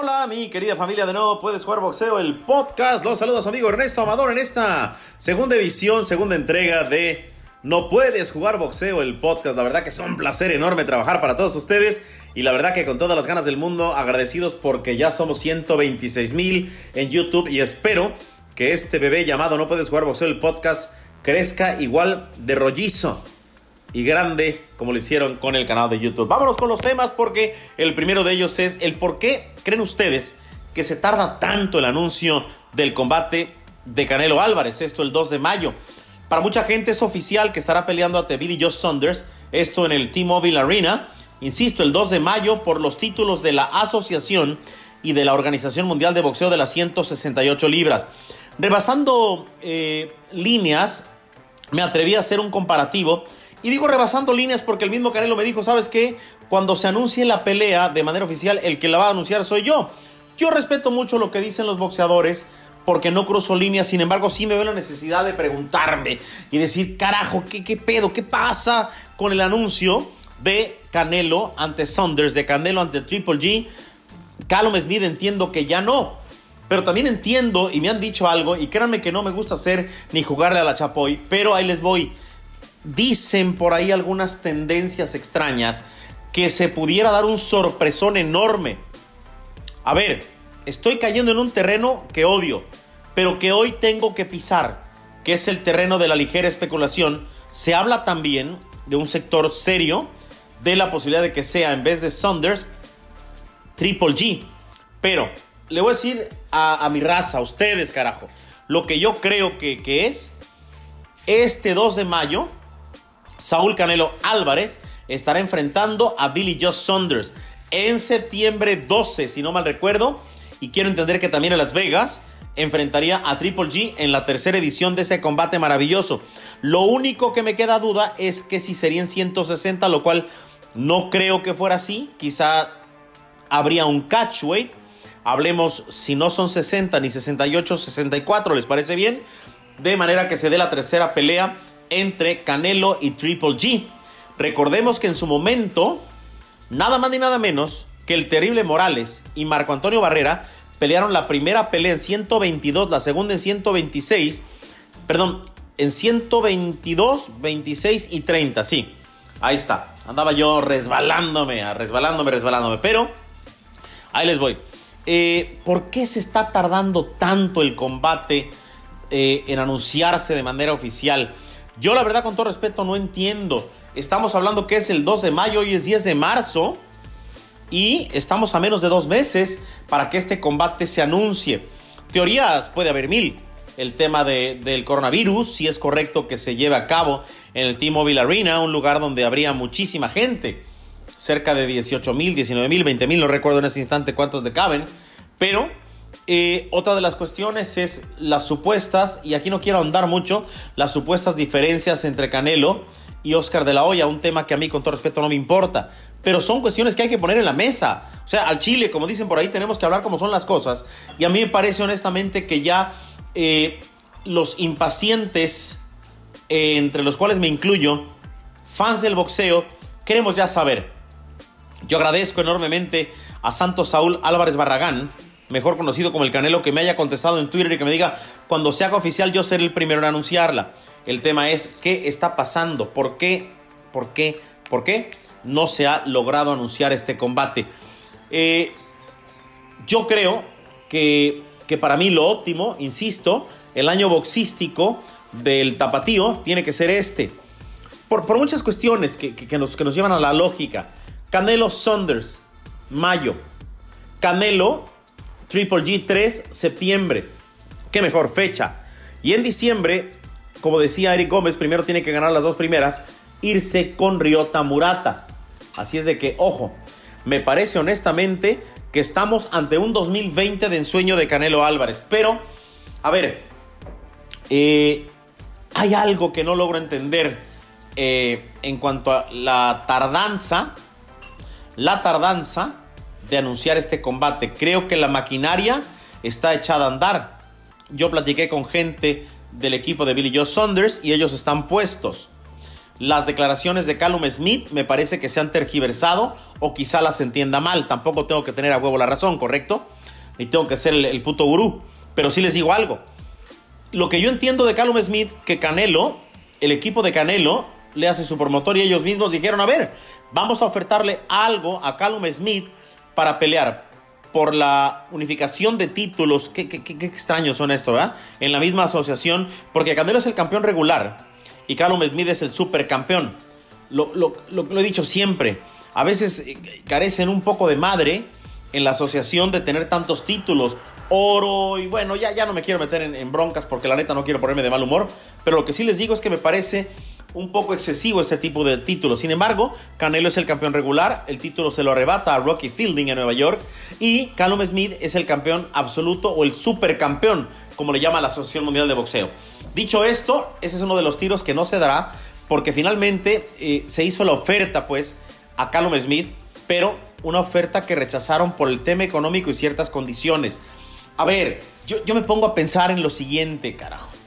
Hola, mi querida familia de nuevo Puedes Jugar Boxeo, el podcast. Los saludos, amigo Ernesto Amador, en esta segunda edición, segunda entrega de No Puedes Jugar Boxeo, el podcast. La verdad que es un placer enorme trabajar para todos ustedes. Y la verdad que con todas las ganas del mundo, agradecidos porque ya somos 126 mil en YouTube. Y espero que este bebé llamado No Puedes Jugar Boxeo, el podcast, crezca igual de rollizo y grande como lo hicieron con el canal de YouTube. Vámonos con los temas porque el primero de ellos es el por qué creen ustedes que se tarda tanto el anuncio del combate de Canelo Álvarez, esto el 2 de mayo. Para mucha gente es oficial que estará peleando ante Billy Joe Saunders, esto en el T-Mobile Arena, insisto, el 2 de mayo por los títulos de la Asociación y de la Organización Mundial de Boxeo de las 168 libras. Rebasando eh, líneas, me atreví a hacer un comparativo y digo rebasando líneas porque el mismo Canelo me dijo, ¿sabes qué? Cuando se anuncie la pelea de manera oficial, el que la va a anunciar soy yo. Yo respeto mucho lo que dicen los boxeadores porque no cruzo líneas, sin embargo sí me veo la necesidad de preguntarme y decir, carajo, ¿qué, pedo? ¿Qué pasa con el anuncio de Canelo ante Saunders, de Canelo ante Triple G? Callum Smith entiendo que ya no. Pero también entiendo y me han dicho algo, y créanme que no me gusta hacer ni jugarle a la chapoy, pero ahí les voy dicen por ahí algunas tendencias extrañas que se pudiera dar un sorpresón enorme. A ver, estoy cayendo en un terreno que odio, pero que hoy tengo que pisar, que es el terreno de la ligera especulación. Se habla también de un sector serio de la posibilidad de que sea, en vez de Saunders, Triple G. Pero le voy a decir a, mi raza, a ustedes, carajo, lo que yo creo que, que es este 2 de mayo Saúl Canelo Álvarez estará enfrentando a Billy Joe Saunders en septiembre 12, si no mal recuerdo. Y quiero entender que también en Las Vegas enfrentaría a Triple G en la tercera edición de ese combate maravilloso. Lo único que me queda duda es que si serían 160, lo cual no creo que fuera así. Quizá habría un catch weight. Hablemos si no son 60 ni 68, 64, ¿les parece bien? De manera que se dé la tercera pelea entre Canelo y Triple G. Recordemos que en su momento, nada más ni nada menos que el terrible Morales y Marco Antonio Barrera pelearon la primera pelea en 122, la segunda en 126, perdón, en 122, 26 y 30, sí. Ahí está. Andaba yo resbalándome, resbalándome, resbalándome. Pero, ahí les voy. Eh, ¿Por qué se está tardando tanto el combate eh, en anunciarse de manera oficial? Yo la verdad con todo respeto no entiendo. Estamos hablando que es el 2 de mayo, y es 10 de marzo. Y estamos a menos de dos meses para que este combate se anuncie. Teorías puede haber mil. El tema del coronavirus, si es correcto que se lleve a cabo en el T-Mobile Arena, un lugar donde habría muchísima gente. Cerca de 18 mil, 19 mil, 20 mil, no recuerdo en ese instante cuántos de caben. Pero eh, otra de las cuestiones es las supuestas, y aquí no quiero ahondar mucho, las supuestas diferencias entre Canelo y Oscar de la Hoya, un tema que a mí con todo respeto no me importa, pero son cuestiones que hay que poner en la mesa. O sea, al Chile, como dicen por ahí, tenemos que hablar como son las cosas, y a mí me parece honestamente que ya eh, los impacientes, eh, entre los cuales me incluyo, fans del boxeo, queremos ya saber. Yo agradezco enormemente a Santos Saúl Álvarez Barragán, mejor conocido como el Canelo, que me haya contestado en Twitter y que me diga, cuando se haga oficial yo seré el primero en anunciarla. El tema es, ¿qué está pasando? ¿Por qué? ¿Por qué? ¿Por qué no se ha logrado anunciar este combate? Eh, yo creo que, que para mí lo óptimo, insisto, el año boxístico del tapatío tiene que ser este. Por, por muchas cuestiones que, que, que nos llevan a la lógica. Canelo Saunders, mayo. Canelo Triple G 3, septiembre. Qué mejor fecha. Y en diciembre, como decía Eric Gómez, primero tiene que ganar las dos primeras, irse con Ryota Murata. Así es de que, ojo, me parece honestamente que estamos ante un 2020 de ensueño de Canelo Álvarez. Pero, a ver, eh, hay algo que no logro entender eh, en cuanto a la tardanza. La tardanza de anunciar este combate. Creo que la maquinaria está echada a andar. Yo platiqué con gente del equipo de Billy Joe Saunders y ellos están puestos. las declaraciones de Callum Smith me parece que se han tergiversado o quizá las entienda mal. Tampoco tengo que tener a huevo la razón, ¿correcto? Ni tengo que ser el, puto gurú. Pero sí les digo algo. Lo que yo entiendo de Callum Smith, que Canelo, el equipo de Canelo, le hace su promotor y ellos mismos dijeron, a ver, vamos a ofertarle algo a Callum Smith para pelear por la unificación de títulos. Qué, qué, qué, extraño son esto, ¿verdad? En la misma asociación, porque Canelo es el campeón regular y Callum Smith es el supercampeón. Lo, lo, lo, he dicho siempre. A veces eh, carecen un poco de madre en la asociación de tener tantos títulos. Oro y bueno, ya, ya no me quiero meter en, en broncas porque la neta no quiero ponerme de mal humor. Pero lo que sí les digo es que me parece un poco excesivo este tipo de títulos. Sin embargo, Canelo es el campeón regular, el título se lo arrebata a Rocky Fielding en Nueva York y Callum Smith es el campeón absoluto o el supercampeón, como le llama la Asociación Mundial de Boxeo. Dicho esto, ese es uno de los tiros que no se dará porque finalmente eh, se hizo la oferta pues a Callum Smith, pero una oferta que rechazaron por el tema económico y ciertas condiciones. A ver, yo, yo me pongo a pensar en lo siguiente, carajo.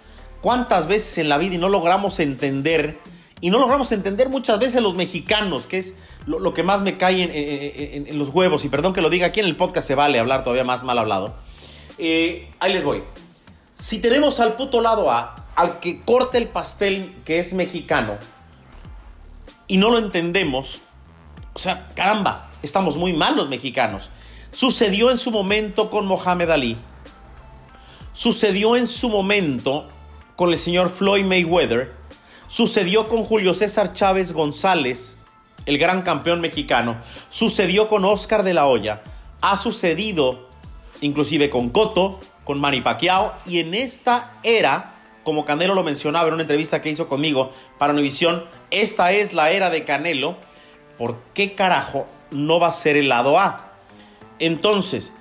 ¿Cuántas veces en la vida y no logramos entender, y no logramos entender muchas veces los mexicanos, que es lo, que más me cae en, los huevos, y perdón que lo diga, aquí en el podcast se vale hablar todavía más mal hablado. Eh, ahí les voy. Si tenemos al puto lado A, al que corta el pastel que es mexicano, y no lo entendemos, o sea, caramba, estamos muy mal los mexicanos. Sucedió en su momento con Mohamed Ali. Sucedió en su momento con el señor Floyd Mayweather, sucedió con Julio César Chávez González, el gran campeón mexicano, sucedió con Oscar de la Hoya, ha sucedido inclusive con Cotto, con Manny Pacquiao y en esta era, como Canelo lo mencionaba en una entrevista que hizo conmigo para Univision, esta es la era de Canelo, ¿por qué carajo no va a ser el lado A? Entonces,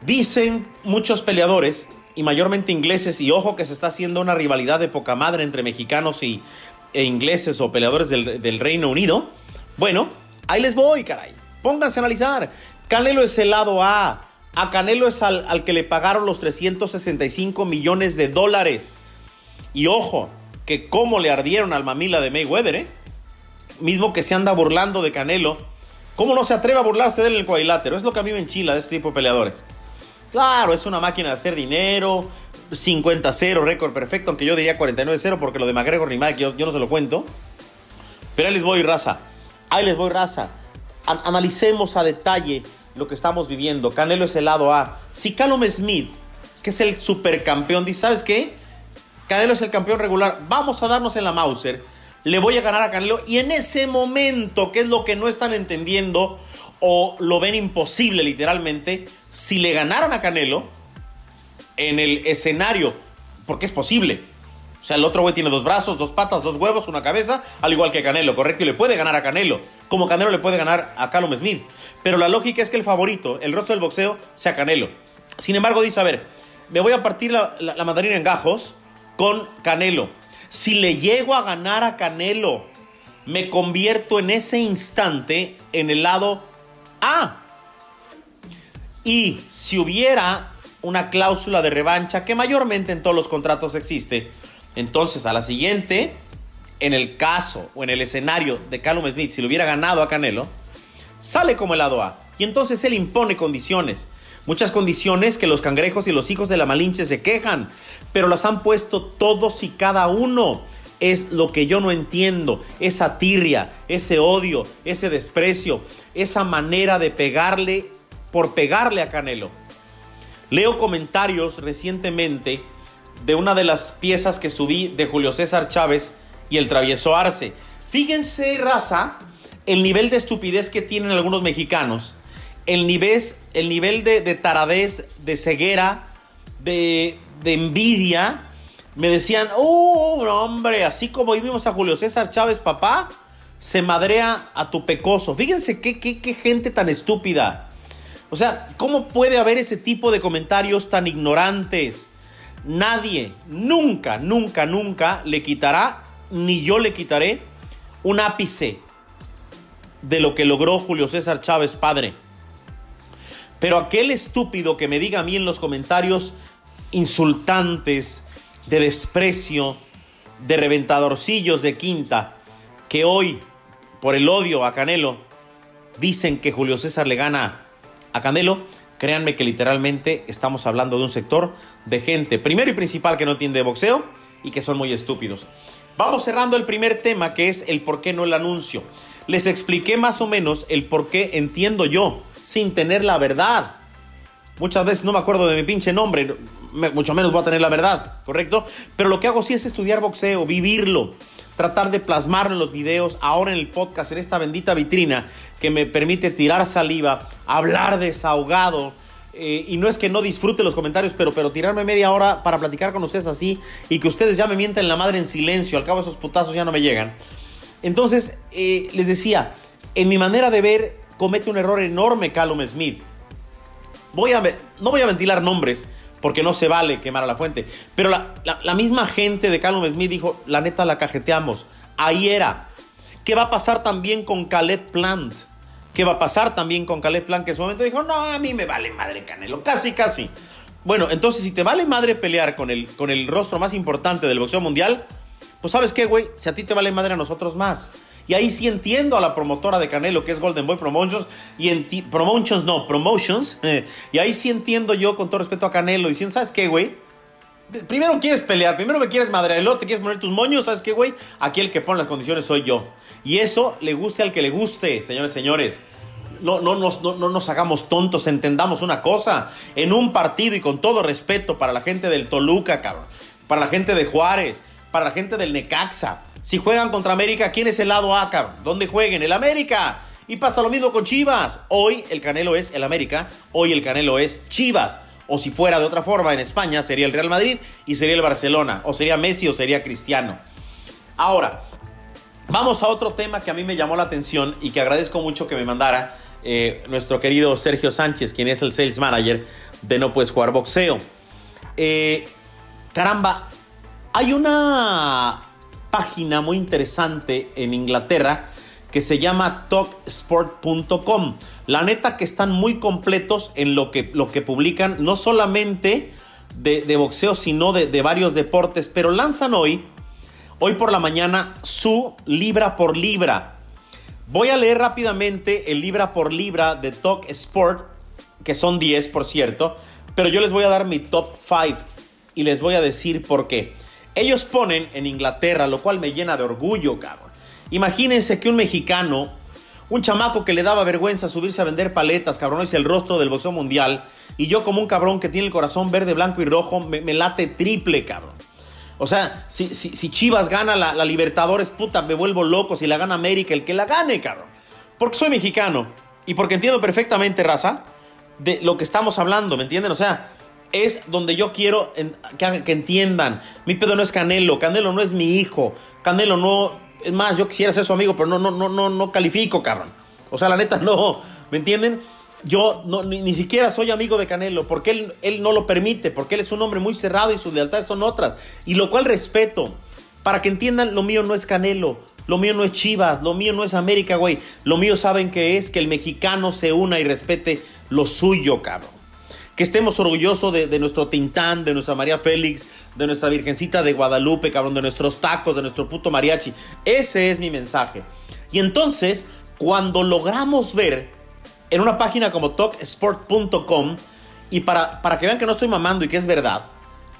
dicen muchos peleadores y mayormente ingleses, y ojo que se está haciendo una rivalidad de poca madre entre mexicanos y, e ingleses o peleadores del, Reino Unido, bueno, ahí les voy, caray. Pónganse a analizar. Canelo es el lado A. A Canelo es al, al que le pagaron los 365 millones de dólares. Y ojo, que cómo le ardieron al mamila de Mayweather, ¿eh? Mismo que se anda burlando de Canelo. ¿Cómo no se atreve a burlarse de él en el cuadrilátero? Es lo que a mí me enchila de este tipo de peleadores. Claro, es una máquina de hacer dinero. 50-0, récord perfecto, aunque yo diría 49-0 porque lo de McGregor ni Mike yo, yo, no se lo cuento. Pero ahí les voy, raza. Ahí les voy, raza. analicemos a detalle lo que estamos viviendo. Canelo es el lado A. Si Callum Smith, que es el supercampeón, dice, ¿sabes qué? Canelo es el campeón regular. Vamos a darnos en la Mauser. Le voy a ganar a Canelo. Y en ese momento, que es lo que no están entendiendo o lo ven imposible literalmente, si le ganaran a Canelo en el escenario, porque es posible. O sea, el otro güey tiene dos brazos, dos patas, dos huevos, una cabeza, al igual que Canelo, correcto, y le puede ganar a Canelo, como Canelo le puede ganar a Callum Smith. Pero la lógica es que el favorito, el rostro del boxeo, sea Canelo. Sin embargo, dice, a ver, me voy a partir la, la mandarina en gajos con Canelo. Si le llego a ganar a Canelo, me convierto en ese instante en el lado A y si hubiera una cláusula de revancha, que mayormente en todos los contratos existe, entonces a la siguiente, en el caso o en el escenario de Callum Smith, si lo hubiera ganado a Canelo, sale como el lado A. Y entonces él impone condiciones. Muchas condiciones que los cangrejos y los hijos de la Malinche se quejan, pero las han puesto todos y cada uno. Es lo que yo no entiendo, esa tirria, ese odio, ese desprecio, esa manera de pegarle por pegarle a Canelo. Leo comentarios recientemente de una de las piezas que subí de Julio César Chávez y el travieso Arce. Fíjense, raza, el nivel de estupidez que tienen algunos mexicanos, el nivel, el nivel de, de taradez, de ceguera, de, envidia. Me decían, oh, hombre, así como vimos a Julio César Chávez, papá, se madrea a tu pecoso. Fíjense qué, qué gente tan estúpida. O sea, ¿cómo puede haber ese tipo de comentarios tan ignorantes? Nadie, nunca, nunca, nunca le quitará, ni yo le quitaré, un ápice de lo que logró Julio César Chávez padre. Pero aquel estúpido que me diga a mí en los comentarios insultantes, de desprecio, de reventadorcillos de quinta que hoy, por el odio a Canelo, dicen que Julio César le gana a Canelo, créanme que literalmente estamos hablando de un sector de gente, primero y principal, que no entiende boxeo y que son muy estúpidos. Vamos cerrando el primer tema que es el por qué no el anuncio. Les expliqué más o menos el por qué entiendo yo, sin tener la verdad. Muchas veces no me acuerdo de mi pinche nombre, mucho menos voy a tener la verdad, ¿correcto? Pero lo que hago sí es estudiar boxeo, vivirlo, tratar de plasmarlo en los videos, ahora en el podcast, en esta bendita vitrina que me permite tirar saliva, hablar desahogado. Eh, y no es que no disfrute los comentarios, pero, pero tirarme media hora para platicar con ustedes así y que ustedes ya me mienten la madre en silencio, al cabo esos putazos ya no me llegan. Entonces, eh, les decía, en mi manera de ver, comete un error enorme Callum Smith. Voy a, no voy a ventilar nombres, porque no se vale quemar a la fuente. Pero la, misma gente de Callum Smith dijo, la neta la cajeteamos. Ahí era. ¿Qué va a pasar también con Caleb Plant? ¿Qué va a pasar también con Caleb Plant? Que en su momento dijo, no, a mí me vale madre Canelo. Casi, casi. Bueno, entonces si te vale madre pelear con el, con el rostro más importante del boxeo mundial, pues sabes qué, güey, si a ti te vale madre a nosotros más. Y ahí sí entiendo a la promotora de Canelo, que es Golden Boy Promotions, y en Promotions, no, Promotions. y ahí sí entiendo yo, con todo respeto a Canelo, diciendo, ¿sabes qué, güey? Primero quieres pelear, primero me quieres madrear, te quieres poner tus moños, ¿sabes qué, güey? Aquí el que pone las condiciones soy yo. Y eso le guste al que le guste, señores, señores. No, no, no, no, nos hagamos tontos, entendamos una cosa. En un partido y con todo respeto para la gente del Toluca, cabrón, para la gente de Juárez, para la gente del Necaxa, si juegan contra América, ¿quién es el lado A? ¿Dónde jueguen? El América. Y pasa lo mismo con Chivas. Hoy el Canelo es el América, hoy el Canelo es Chivas. O si fuera de otra forma en España, sería el Real Madrid y sería el Barcelona. O sería Messi o sería Cristiano. Ahora, vamos a otro tema que a mí me llamó la atención y que agradezco mucho que me mandara eh, nuestro querido Sergio Sánchez, quien es el sales manager de No Puedes Jugar Boxeo. Eh, caramba, hay una página muy interesante en Inglaterra que se llama talksport.com. La neta que están muy completos en lo que, lo que publican, no solamente de, boxeo, sino de, varios deportes, pero lanzan hoy, hoy por la mañana, su libra por libra. Voy a leer rápidamente el libra por libra de Talk Sport, que son 10 por cierto, pero yo les voy a dar mi top 5 y les voy a decir por qué. Ellos ponen en Inglaterra, lo cual me llena de orgullo, cabrón. Imagínense que un mexicano, un chamaco que le daba vergüenza subirse a vender paletas, cabrón, es el rostro del boxeo mundial. Y yo como un cabrón que tiene el corazón verde, blanco y rojo, me, late triple, cabrón. O sea, si, si, Chivas gana la, la, Libertadores, puta, me vuelvo loco. Si la gana América, el que la gane, cabrón. Porque soy mexicano. Y porque entiendo perfectamente, raza, de lo que estamos hablando, ¿me entienden? O sea, es donde yo quiero que, entiendan. Mi pedo no es Canelo, Canelo no es mi hijo, Canelo no, es más, yo quisiera ser su amigo, pero no, no, no, no, no califico, cabrón. O sea, la neta, no, ¿me entienden? Yo no, ni, siquiera soy amigo de Canelo, porque él, él no lo permite, porque él es un hombre muy cerrado y sus lealtades son otras, y lo cual respeto. Para que entiendan, lo mío no es Canelo, lo mío no es Chivas, lo mío no es América, güey. Lo mío saben que es que el mexicano se una y respete lo suyo, cabrón que estemos orgullosos de, nuestro Tintán, de nuestra María Félix, de nuestra Virgencita de Guadalupe, cabrón, de nuestros tacos, de nuestro puto mariachi. Ese es mi mensaje. Y entonces, cuando logramos ver en una página como talksport.com, y para, para que vean que no estoy mamando y que es verdad,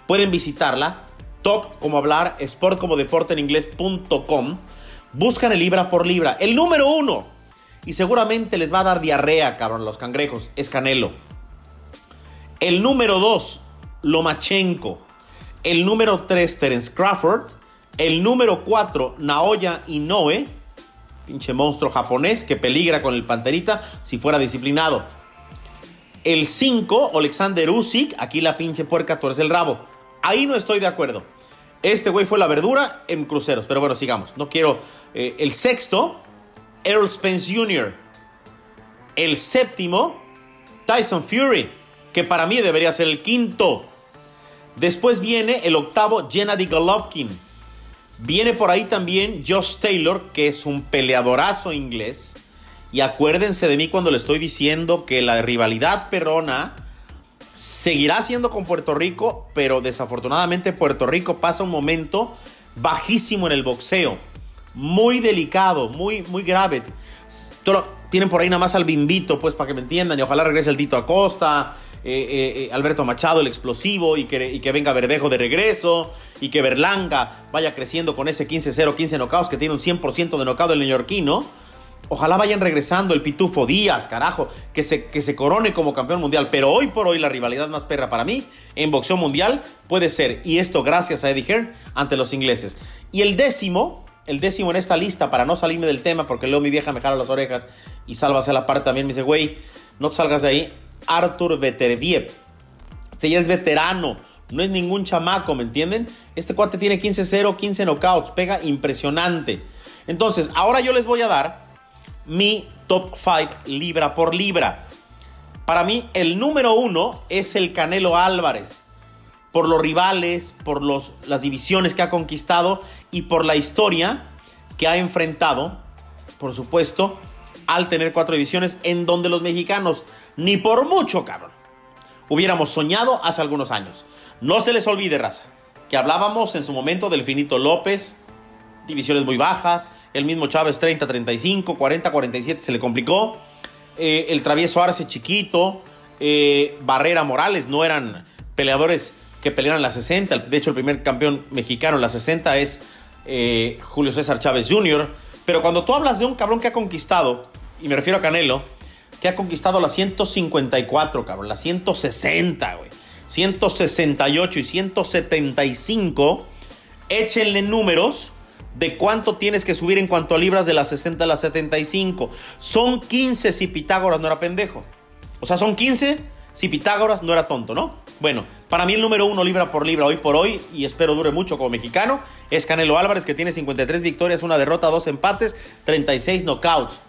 pueden visitarla, talk como hablar, sport como deporte en inglés.com, buscan el libra por libra, el número uno, y seguramente les va a dar diarrea, cabrón, los cangrejos, es Canelo. El número 2, Lomachenko. El número 3, Terence Crawford. El número 4, Naoya Inoue. Pinche monstruo japonés que peligra con el panterita si fuera disciplinado. El 5, Alexander Usyk. Aquí la pinche puerca tuerce el rabo. Ahí no estoy de acuerdo. Este güey fue la verdura en cruceros. Pero bueno, sigamos. No quiero. Eh, el sexto, Errol Spence Jr. El séptimo, Tyson Fury que para mí debería ser el quinto. Después viene el octavo, Gennady Golovkin. Viene por ahí también Josh Taylor, que es un peleadorazo inglés. Y acuérdense de mí cuando le estoy diciendo que la rivalidad perrona seguirá siendo con Puerto Rico, pero desafortunadamente Puerto Rico pasa un momento bajísimo en el boxeo. Muy delicado, muy, muy grave. Tienen por ahí nada más al bimbito, pues para que me entiendan. Y ojalá regrese el Tito Acosta. Eh, eh, eh, Alberto Machado, el explosivo, y que, venga Verdejo de regreso, y que Berlanga vaya creciendo con ese 15-0, 15 knockouts, que tiene un 100% de knockout el neoyorquino. Ojalá vayan regresando el Pitufo Díaz, carajo, que se, que se corone como campeón mundial. Pero hoy por hoy la rivalidad más perra para mí en boxeo mundial puede ser, y esto gracias a Eddie Hearn, ante los ingleses. Y el décimo, el décimo en esta lista, para no salirme del tema, porque luego mi vieja me jala las orejas y sálvase la parte también, me dice, güey, no te salgas de ahí. Artur Beterbiev. Este ya es veterano, no es ningún chamaco, ¿me entienden? Este cuate tiene 15-0, 15 knockouts, pega impresionante. Entonces, ahora yo les voy a dar mi top 5 libra por libra. Para mí, el número uno es el Canelo Álvarez. Por los rivales, por los, las divisiones que ha conquistado y por la historia que ha enfrentado, por supuesto, al tener cuatro divisiones en donde los mexicanos ni por mucho, cabrón. Hubiéramos soñado hace algunos años. No se les olvide, raza, que hablábamos en su momento del Finito López, divisiones muy bajas, el mismo Chávez 30-35, 40-47 se le complicó, eh, el travieso Arce chiquito, eh, Barrera Morales, no eran peleadores que pelearan las 60, de hecho el primer campeón mexicano en las 60 es eh, Julio César Chávez Jr., pero cuando tú hablas de un cabrón que ha conquistado, y me refiero a Canelo, que ha conquistado las 154, cabrón, las 160, güey. 168 y 175. Échenle números de cuánto tienes que subir en cuanto a libras de las 60 a las 75. Son 15 si Pitágoras no era pendejo. O sea, son 15 si Pitágoras no era tonto, ¿no? Bueno, para mí el número uno libra por libra hoy por hoy, y espero dure mucho como mexicano, es Canelo Álvarez, que tiene 53 victorias, una derrota, dos empates, 36 knockouts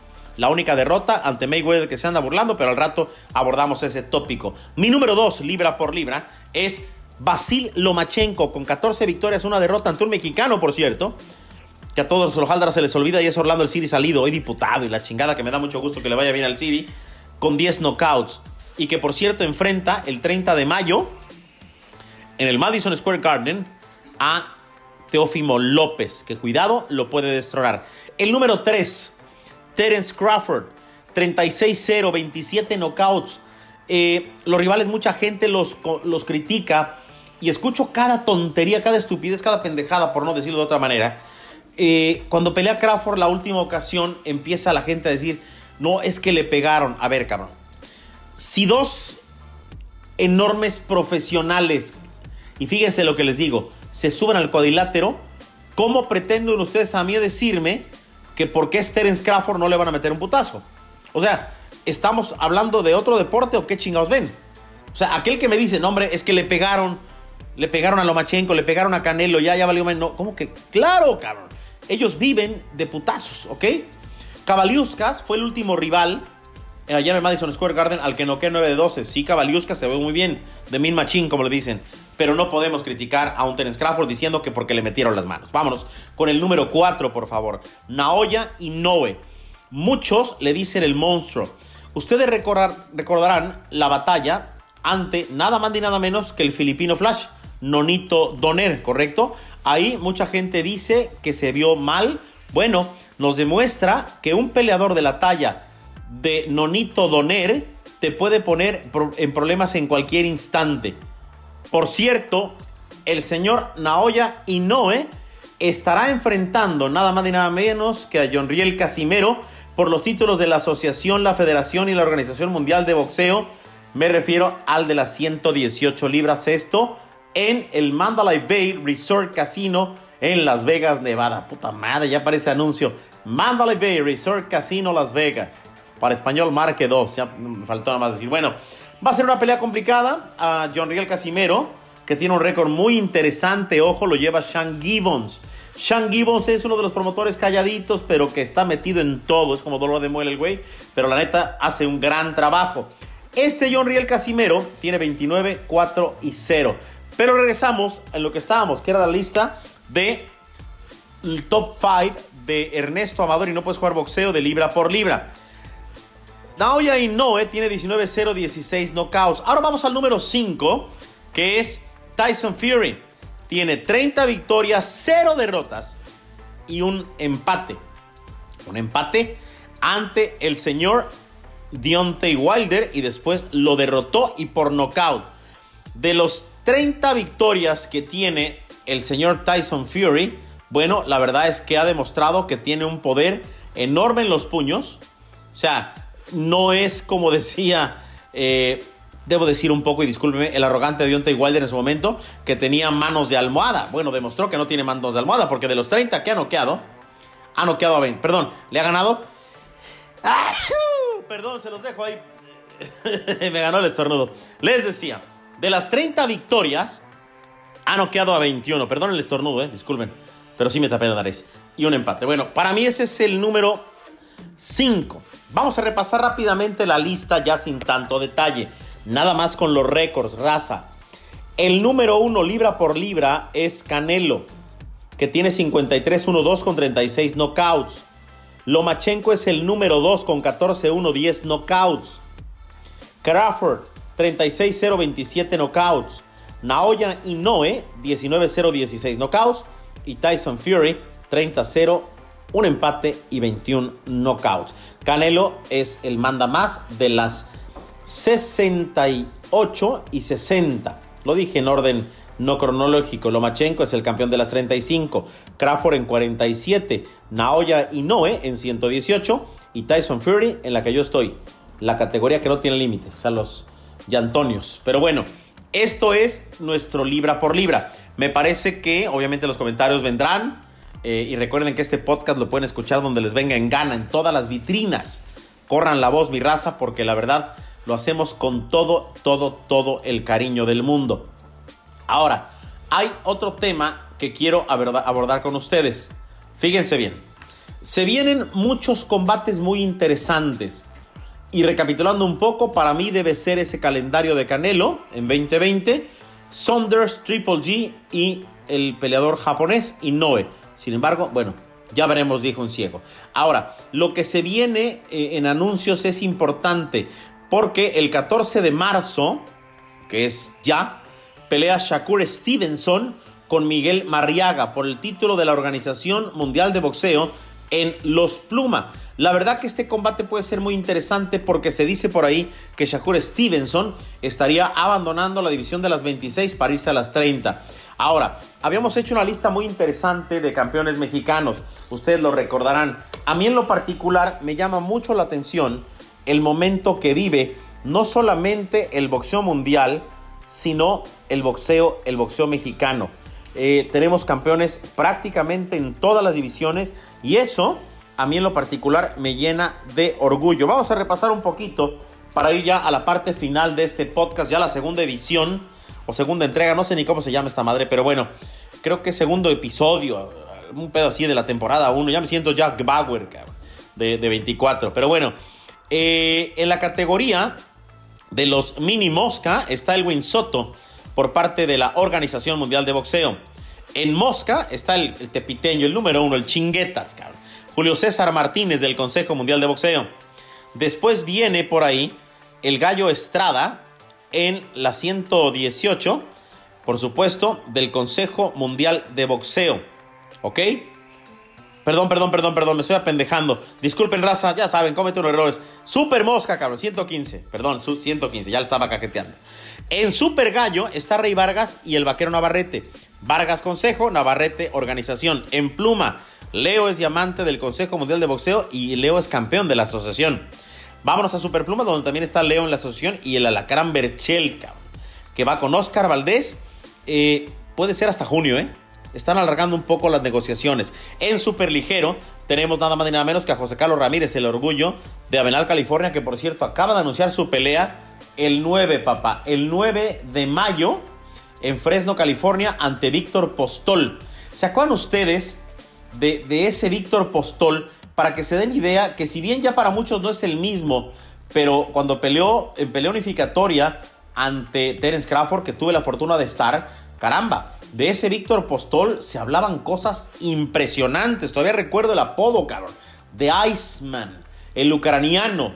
la única derrota ante Mayweather que se anda burlando, pero al rato abordamos ese tópico. Mi número 2, libra por libra, es Basil Lomachenko, con 14 victorias, una derrota ante un mexicano, por cierto, que a todos los Haldras se les olvida y es Orlando el City salido, hoy diputado y la chingada que me da mucho gusto que le vaya bien al City, con 10 knockouts. Y que por cierto enfrenta el 30 de mayo en el Madison Square Garden a Teófimo López, que cuidado, lo puede destronar. El número 3, Terence Crawford, 36-0, 27 knockouts. Eh, los rivales, mucha gente los, los critica y escucho cada tontería, cada estupidez, cada pendejada, por no decirlo de otra manera. Eh, cuando pelea Crawford la última ocasión, empieza la gente a decir, no, es que le pegaron. A ver, cabrón. Si dos enormes profesionales, y fíjense lo que les digo, se suben al cuadrilátero, ¿cómo pretenden ustedes a mí decirme que por qué Terence Crawford no le van a meter un putazo. O sea, ¿estamos hablando de otro deporte o qué chingados ven? O sea, aquel que me dice, no, hombre, es que le pegaron, le pegaron a Lomachenko, le pegaron a Canelo, ya, ya valió menos. ¿Cómo que? Claro, cabrón. Ellos viven de putazos, ¿ok? Cabaliuskas fue el último rival allá en el Madison Square Garden al que noqué 9 de 12. Sí, Cabaliuskas se ve muy bien, de Min Machín, como le dicen pero no podemos criticar a un Terence Crawford diciendo que porque le metieron las manos. Vámonos con el número 4, por favor. Naoya Inoue. Muchos le dicen el monstruo. Ustedes recordarán la batalla ante nada más ni nada menos que el filipino Flash, Nonito Doner, ¿correcto? Ahí mucha gente dice que se vio mal. Bueno, nos demuestra que un peleador de la talla de Nonito Doner te puede poner en problemas en cualquier instante. Por cierto, el señor Naoya Inoue estará enfrentando nada más ni nada menos que a John Riel Casimero por los títulos de la Asociación, la Federación y la Organización Mundial de Boxeo. Me refiero al de las 118 libras esto en el Mandalay Bay Resort Casino en Las Vegas, Nevada. Puta madre, ya aparece anuncio. Mandalay Bay Resort Casino Las Vegas. Para español marque 2. Ya me faltó nada más decir. Bueno, Va a ser una pelea complicada a John Riel Casimero, que tiene un récord muy interesante. Ojo, lo lleva Sean Gibbons. Sean Gibbons es uno de los promotores calladitos, pero que está metido en todo. Es como dolor de muela el güey, pero la neta hace un gran trabajo. Este John Riel Casimero tiene 29, 4 y 0. Pero regresamos en lo que estábamos, que era la lista de el top 5 de Ernesto Amador y no puedes jugar boxeo de libra por libra. Naoya Inoue tiene 19-0-16 knockouts. Ahora vamos al número 5, que es Tyson Fury. tiene 30 victorias, 0 derrotas y un empate. Un empate ante el señor Deontay Wilder y después lo derrotó y por nocaut. De los 30 victorias que tiene el señor Tyson Fury, bueno, la verdad es que ha demostrado que tiene un poder enorme en los puños. O sea, no es como decía, eh, debo decir un poco y discúlpeme, el arrogante Deontay Wilder en su momento, que tenía manos de almohada. Bueno, demostró que no tiene manos de almohada porque de los 30 que ha noqueado, ha noqueado a 20. Perdón, le ha ganado. Perdón, se los dejo ahí. Me ganó el estornudo. Les decía, de las 30 victorias, ha noqueado a 21. Perdón el estornudo, eh, disculpen. Pero sí me tapé la nariz. Y un empate. Bueno, para mí ese es el número 5. Vamos a repasar rápidamente la lista ya sin tanto detalle. Nada más con los récords, raza. El número 1 libra por libra es Canelo, que tiene 53-1-2 con 36 knockouts. Lomachenko es el número 2 con 14-1-10 knockouts. Crawford, 36-0-27 knockouts. Naoya Inoue, 19-0-16 knockouts. Y Tyson Fury, 30-0, un empate y 21 knockouts. Canelo es el manda más de las 68 y 60. Lo dije en orden no cronológico. Lomachenko es el campeón de las 35. Crawford en 47. Naoya Inoue en 118. Y Tyson Fury en la que yo estoy. La categoría que no tiene límite. O sea, los Yantonios. Pero bueno, esto es nuestro libra por libra. Me parece que obviamente los comentarios vendrán. Eh, y recuerden que este podcast lo pueden escuchar donde les venga en gana, en todas las vitrinas. Corran la voz, mi raza, porque la verdad lo hacemos con todo, todo, todo el cariño del mundo. Ahora, hay otro tema que quiero abordar con ustedes. Fíjense bien. Se vienen muchos combates muy interesantes. Y recapitulando un poco, para mí debe ser ese calendario de Canelo en 2020, Saunders, Triple G y el peleador japonés Inoue. Sin embargo, bueno, ya veremos, dijo un ciego. Ahora, lo que se viene eh, en anuncios es importante porque el 14 de marzo, que es ya, pelea Shakur Stevenson con Miguel Marriaga por el título de la Organización Mundial de Boxeo en Los Pluma. La verdad que este combate puede ser muy interesante porque se dice por ahí que Shakur Stevenson estaría abandonando la división de las 26 para irse a las 30. Ahora, habíamos hecho una lista muy interesante de campeones mexicanos. Ustedes lo recordarán. A mí en lo particular me llama mucho la atención el momento que vive no solamente el boxeo mundial, sino el boxeo, el boxeo mexicano. Eh, tenemos campeones prácticamente en todas las divisiones y eso a mí en lo particular me llena de orgullo. Vamos a repasar un poquito para ir ya a la parte final de este podcast, ya la segunda edición o segunda entrega, no sé ni cómo se llama esta madre, pero bueno, creo que segundo episodio, un pedo así de la temporada 1, ya me siento Jack Bauer, de, de 24, pero bueno, eh, en la categoría de los mini mosca está el Soto por parte de la Organización Mundial de Boxeo. En mosca está el, tepiteño, el número uno, el chinguetas, cabrón. Julio César Martínez del Consejo Mundial de Boxeo. Después viene por ahí el Gallo Estrada, en la 118, por supuesto, del Consejo Mundial de Boxeo. ¿Ok? Perdón, perdón, perdón, perdón, me estoy apendejando. Disculpen, raza, ya saben, cometen errores. Super Mosca, cabrón, 115. Perdón, 115, ya lo estaba cajeteando. En Super Gallo está Rey Vargas y el vaquero Navarrete. Vargas Consejo, Navarrete Organización. En Pluma, Leo es diamante del Consejo Mundial de Boxeo y Leo es campeón de la asociación. Vámonos a Superpluma, donde también está Leo en la asociación y el Alacrán Berchel, que va con Oscar Valdés. Eh, puede ser hasta junio, ¿eh? Están alargando un poco las negociaciones. En Superligero tenemos nada más y nada menos que a José Carlos Ramírez, el orgullo de Avenal, California, que por cierto acaba de anunciar su pelea el 9, papá. El 9 de mayo en Fresno, California, ante Víctor Postol. ¿Se acuerdan ustedes de, de ese Víctor Postol? Para que se den idea que si bien ya para muchos no es el mismo, pero cuando peleó en pelea unificatoria ante Terence Crawford, que tuve la fortuna de estar, caramba, de ese Víctor Postol se hablaban cosas impresionantes. Todavía recuerdo el apodo, cabrón, de Iceman, el ucraniano,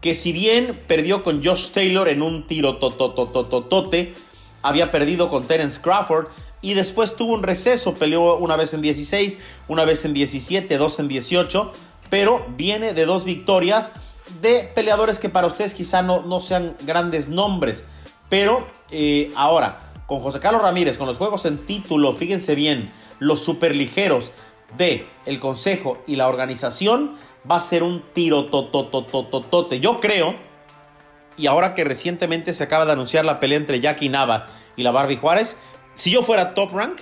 que si bien perdió con Josh Taylor en un tiro tototototote, había perdido con Terence Crawford y después tuvo un receso, peleó una vez en 16, una vez en 17, dos en 18, pero viene de dos victorias de peleadores que para ustedes quizá no, no sean grandes nombres, pero eh, ahora, con José Carlos Ramírez, con los juegos en título, fíjense bien, los superligeros de el consejo y la organización, va a ser un tiro tototototote. Yo creo, y ahora que recientemente se acaba de anunciar la pelea entre Jackie Nava y la Barbie Juárez, si yo fuera top rank,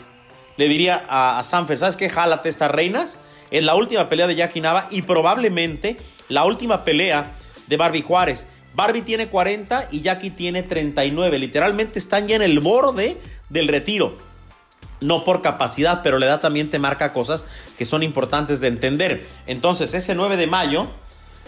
le diría a, Sanfer, ¿sabes qué? Jálate estas reinas. Es la última pelea de Jackie Nava y probablemente la última pelea de Barbie Juárez. Barbie tiene 40 y Jackie tiene 39. Literalmente están ya en el borde del retiro. No por capacidad, pero la edad también te marca cosas que son importantes de entender. Entonces, ese 9 de mayo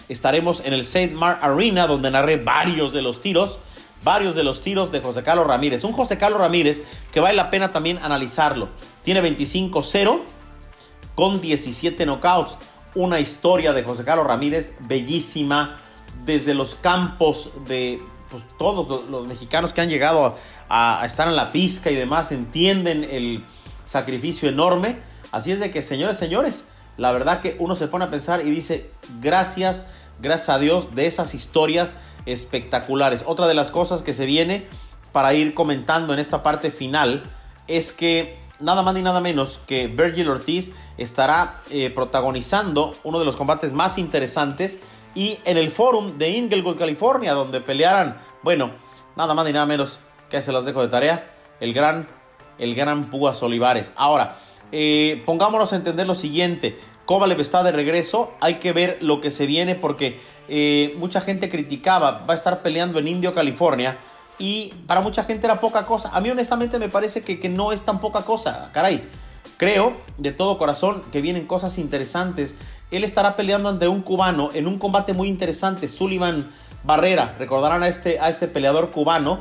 estaremos en el St. Mark Arena, donde narré varios de los tiros varios de los tiros de José Carlos Ramírez. Un José Carlos Ramírez que vale la pena también analizarlo. Tiene 25-0 con 17 knockouts. Una historia de José Carlos Ramírez bellísima desde los campos de pues, todos los, mexicanos que han llegado a, estar en la pizca y demás entienden el sacrificio enorme. Así es de que, señores, señores, la verdad que uno se pone a pensar y dice, gracias, gracias a Dios de esas historias espectaculares. Otra de las cosas que se viene para ir comentando en esta parte final es que nada más ni nada menos que Virgil Ortiz estará eh, protagonizando uno de los combates más interesantes y en el forum de Inglewood, California, donde pelearán, bueno, nada más ni nada menos que se las dejo de tarea, el gran, el gran Púas Olivares. Ahora, eh, pongámonos a entender lo siguiente, Kovalev está de regreso, hay que ver lo que se viene porque eh, mucha gente criticaba, va a estar peleando en Indio, California, y para mucha gente era poca cosa. A mí honestamente me parece que, que no es tan poca cosa, caray. Creo de todo corazón que vienen cosas interesantes. Él estará peleando ante un cubano en un combate muy interesante, Sullivan Barrera. Recordarán a este, a este peleador cubano.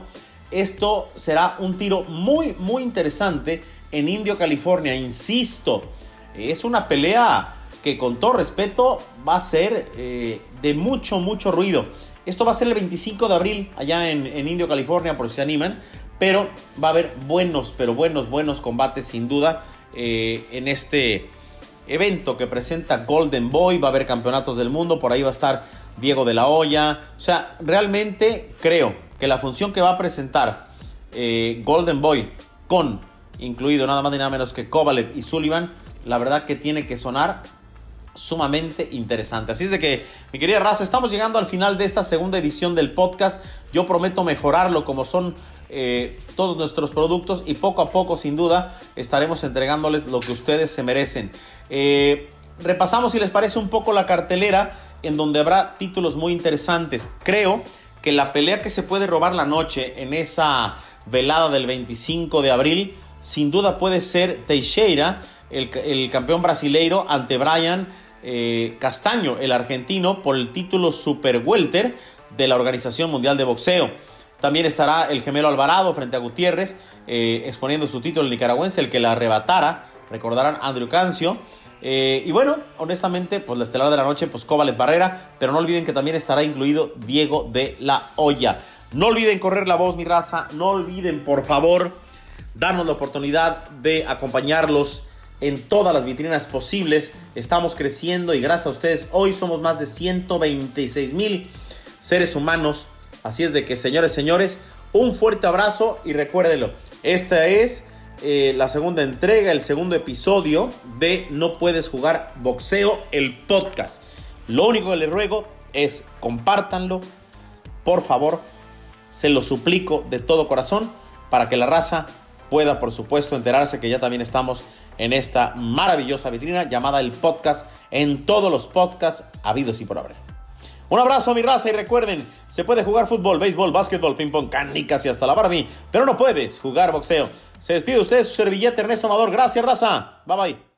Esto será un tiro muy, muy interesante en Indio, California. Insisto, es una pelea que con todo respeto va a ser eh, de mucho, mucho ruido. Esto va a ser el 25 de abril allá en, Indio, California, por si se animan. Pero va a haber buenos, pero buenos, buenos combates sin duda eh, en este evento que presenta Golden Boy. Va a haber campeonatos del mundo, por ahí va a estar Diego de la Hoya. O sea, realmente creo que la función que va a presentar eh, Golden Boy con incluido nada más ni nada menos que Kovalev y Sullivan, la verdad que tiene que sonar sumamente interesante. Así es de que, mi querida raza, estamos llegando al final de esta segunda edición del podcast. Yo prometo mejorarlo como son eh, todos nuestros productos y poco a poco, sin duda, estaremos entregándoles lo que ustedes se merecen. Eh, repasamos, si les parece, un poco la cartelera en donde habrá títulos muy interesantes. Creo que la pelea que se puede robar la noche en esa velada del 25 de abril, sin duda puede ser Teixeira, el, campeón brasileiro, ante Brian eh, Castaño, el argentino, por el título Super Welter de la Organización Mundial de Boxeo. También estará el gemelo Alvarado frente a Gutiérrez, eh, exponiendo su título el nicaragüense, el que la arrebatara, recordarán Andrew Cancio. Eh, y bueno, honestamente, pues la estelar de la noche, pues Cobales Barrera, pero no olviden que también estará incluido Diego de la Hoya. No olviden correr la voz, mi raza, no olviden, por favor, darnos la oportunidad de acompañarlos en todas las vitrinas posibles. Estamos creciendo y gracias a ustedes hoy somos más de 126 mil seres humanos. Así es de que, señores, señores, un fuerte abrazo y recuérdelo, esta es eh, la segunda entrega, el segundo episodio de No puedes jugar boxeo, el podcast. Lo único que les ruego es compártanlo, por favor, se lo suplico de todo corazón para que la raza pueda, por supuesto, enterarse que ya también estamos en esta maravillosa vitrina llamada el podcast en todos los podcasts habidos y por haber. Un abrazo mi raza y recuerden, se puede jugar fútbol, béisbol, básquetbol, ping pong, canicas y hasta la Barbie, pero no puedes jugar boxeo. Se despide usted su servilleta Ernesto Amador. Gracias, raza. Bye bye.